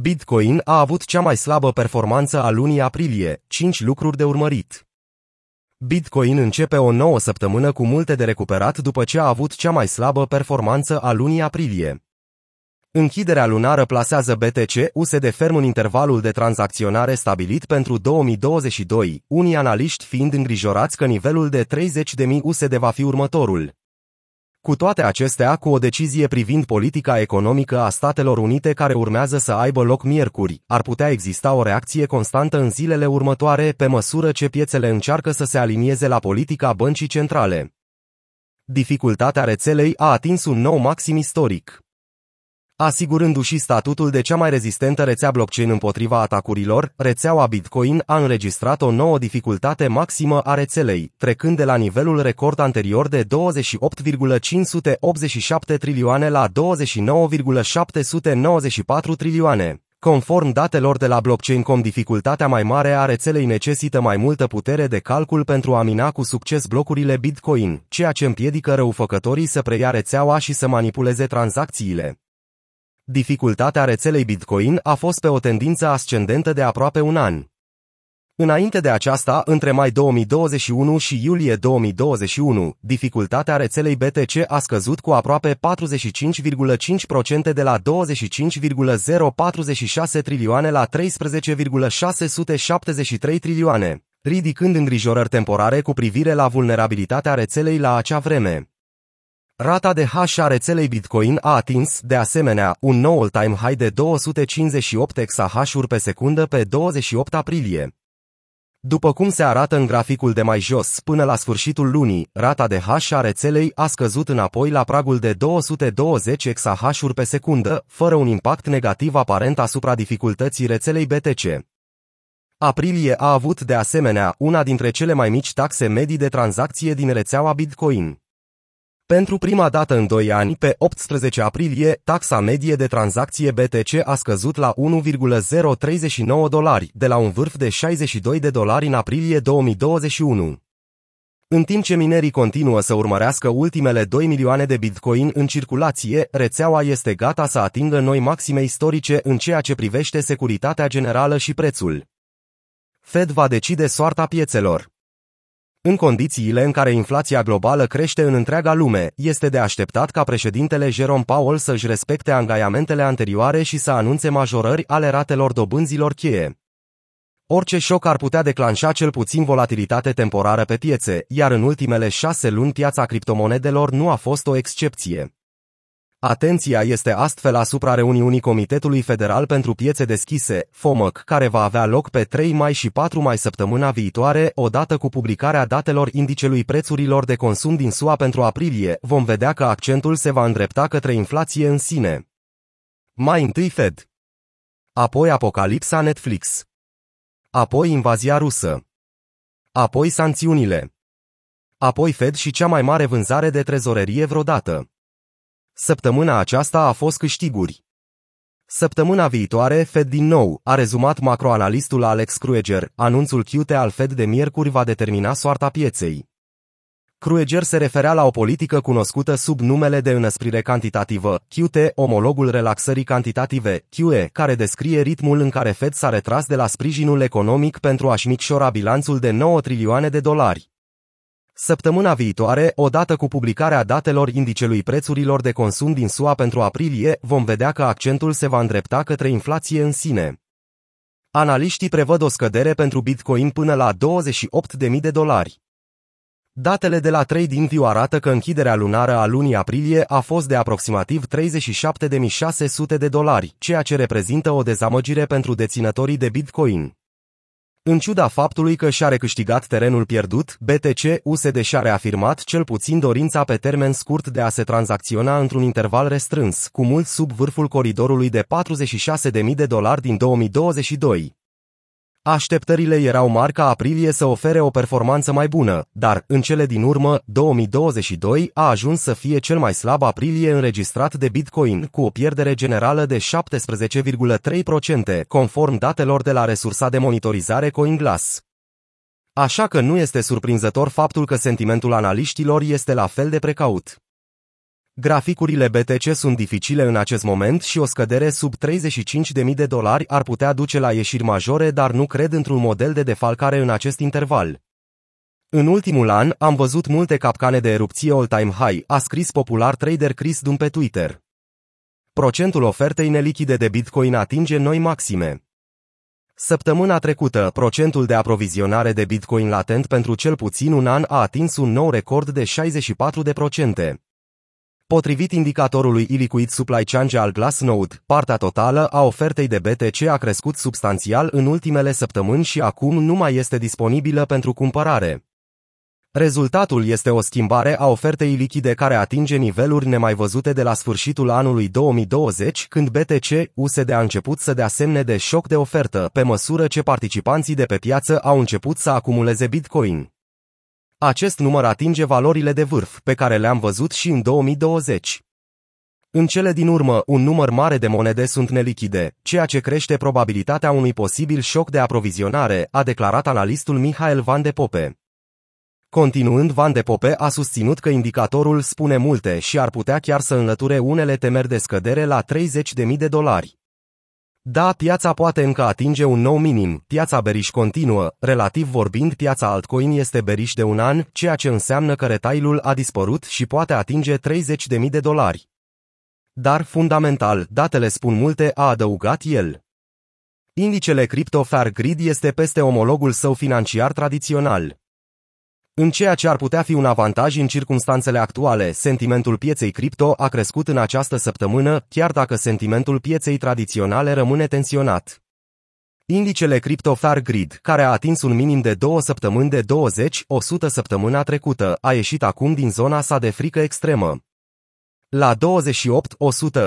Bitcoin a avut cea mai slabă performanță a lunii aprilie, 5 lucruri de urmărit. Bitcoin începe o nouă săptămână cu multe de recuperat după ce a avut cea mai slabă performanță a lunii aprilie. Închiderea lunară plasează BTC USD ferm în intervalul de tranzacționare stabilit pentru 2022, unii analiști fiind îngrijorați că nivelul de 30.000 USD va fi următorul. Cu toate acestea, cu o decizie privind politica economică a Statelor Unite care urmează să aibă loc miercuri, ar putea exista o reacție constantă în zilele următoare pe măsură ce piețele încearcă să se alinieze la politica băncii centrale. Dificultatea rețelei a atins un nou maxim istoric asigurându-și statutul de cea mai rezistentă rețea blockchain împotriva atacurilor, rețeaua Bitcoin a înregistrat o nouă dificultate maximă a rețelei, trecând de la nivelul record anterior de 28,587 trilioane la 29,794 trilioane. Conform datelor de la blockchain.com, dificultatea mai mare a rețelei necesită mai multă putere de calcul pentru a mina cu succes blocurile Bitcoin, ceea ce împiedică răufăcătorii să preia rețeaua și să manipuleze tranzacțiile. Dificultatea rețelei Bitcoin a fost pe o tendință ascendentă de aproape un an. Înainte de aceasta, între mai 2021 și iulie 2021, dificultatea rețelei BTC a scăzut cu aproape 45,5% de la 25,046 trilioane la 13,673 trilioane, ridicând îngrijorări temporare cu privire la vulnerabilitatea rețelei la acea vreme. Rata de hash a rețelei Bitcoin a atins, de asemenea, un nou all-time high de 258 exahash-uri pe secundă pe 28 aprilie. După cum se arată în graficul de mai jos, până la sfârșitul lunii, rata de hash a rețelei a scăzut înapoi la pragul de 220 exahash-uri pe secundă, fără un impact negativ aparent asupra dificultății rețelei BTC. Aprilie a avut de asemenea una dintre cele mai mici taxe medii de tranzacție din rețeaua Bitcoin. Pentru prima dată în 2 ani, pe 18 aprilie, taxa medie de tranzacție BTC a scăzut la 1,039 dolari, de la un vârf de 62 de dolari în aprilie 2021. În timp ce minerii continuă să urmărească ultimele 2 milioane de bitcoin în circulație, rețeaua este gata să atingă noi maxime istorice în ceea ce privește securitatea generală și prețul. Fed va decide soarta piețelor. În condițiile în care inflația globală crește în întreaga lume, este de așteptat ca președintele Jerome Powell să-și respecte angajamentele anterioare și să anunțe majorări ale ratelor dobânzilor cheie. Orice șoc ar putea declanșa cel puțin volatilitate temporară pe piețe, iar în ultimele șase luni piața criptomonedelor nu a fost o excepție. Atenția este astfel asupra reuniunii Comitetului Federal pentru Piețe Deschise, FOMC, care va avea loc pe 3 mai și 4 mai săptămâna viitoare, odată cu publicarea datelor indicelui prețurilor de consum din SUA pentru aprilie, vom vedea că accentul se va îndrepta către inflație în sine. Mai întâi Fed. Apoi apocalipsa Netflix. Apoi invazia rusă. Apoi sancțiunile. Apoi Fed și cea mai mare vânzare de trezorerie vreodată. Săptămâna aceasta a fost câștiguri. Săptămâna viitoare, Fed din nou, a rezumat macroanalistul Alex Krueger, anunțul QT al Fed de miercuri va determina soarta pieței. Krueger se referea la o politică cunoscută sub numele de înăsprire cantitativă, QT, omologul relaxării cantitative, QE, care descrie ritmul în care Fed s-a retras de la sprijinul economic pentru a-și micșora bilanțul de 9 trilioane de dolari. Săptămâna viitoare, odată cu publicarea datelor indicelui prețurilor de consum din SUA pentru aprilie, vom vedea că accentul se va îndrepta către inflație în sine. Analiștii prevăd o scădere pentru Bitcoin până la 28.000 de dolari. Datele de la TradingView arată că închiderea lunară a lunii aprilie a fost de aproximativ 37.600 de dolari, ceea ce reprezintă o dezamăgire pentru deținătorii de Bitcoin. În ciuda faptului că și-a recâștigat terenul pierdut, BTC USD și-a reafirmat cel puțin dorința pe termen scurt de a se tranzacționa într-un interval restrâns, cu mult sub vârful coridorului de 46.000 de dolari din 2022. Așteptările erau mari ca aprilie să ofere o performanță mai bună, dar, în cele din urmă, 2022 a ajuns să fie cel mai slab aprilie înregistrat de Bitcoin, cu o pierdere generală de 17,3%, conform datelor de la resursa de monitorizare CoinGlass. Așa că nu este surprinzător faptul că sentimentul analiștilor este la fel de precaut. Graficurile BTC sunt dificile în acest moment și o scădere sub 35.000 de dolari ar putea duce la ieșiri majore, dar nu cred într-un model de defalcare în acest interval. În ultimul an, am văzut multe capcane de erupție all-time high, a scris popular trader Chris Dunn pe Twitter. Procentul ofertei nelichide de Bitcoin atinge noi maxime. Săptămâna trecută, procentul de aprovizionare de Bitcoin latent pentru cel puțin un an a atins un nou record de 64%. Potrivit indicatorului Illiquid Supply Change al Glassnode, partea totală a ofertei de BTC a crescut substanțial în ultimele săptămâni și acum nu mai este disponibilă pentru cumpărare. Rezultatul este o schimbare a ofertei lichide care atinge niveluri nemai văzute de la sfârșitul anului 2020, când BTC USD a început să dea semne de șoc de ofertă, pe măsură ce participanții de pe piață au început să acumuleze Bitcoin. Acest număr atinge valorile de vârf, pe care le-am văzut și în 2020. În cele din urmă, un număr mare de monede sunt nelichide, ceea ce crește probabilitatea unui posibil șoc de aprovizionare, a declarat analistul Mihail Van de Pope. Continuând, Van de Pope a susținut că indicatorul spune multe și ar putea chiar să înlăture unele temeri de scădere la 30.000 de dolari. Da, piața poate încă atinge un nou minim, piața beriș continuă, relativ vorbind piața altcoin este beriș de un an, ceea ce înseamnă că retailul a dispărut și poate atinge 30.000 de dolari. Dar, fundamental, datele spun multe, a adăugat el. Indicele Crypto Fair Grid este peste omologul său financiar tradițional. În ceea ce ar putea fi un avantaj în circunstanțele actuale, sentimentul pieței cripto a crescut în această săptămână, chiar dacă sentimentul pieței tradiționale rămâne tensionat. Indicele Crypto Fair Grid, care a atins un minim de două săptămâni de 20-100 săptămâna trecută, a ieșit acum din zona sa de frică extremă. La 28-100,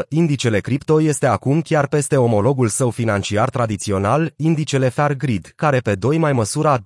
indicele cripto este acum chiar peste omologul său financiar tradițional, indicele Fair Grid, care pe 2 mai măsura 27-100.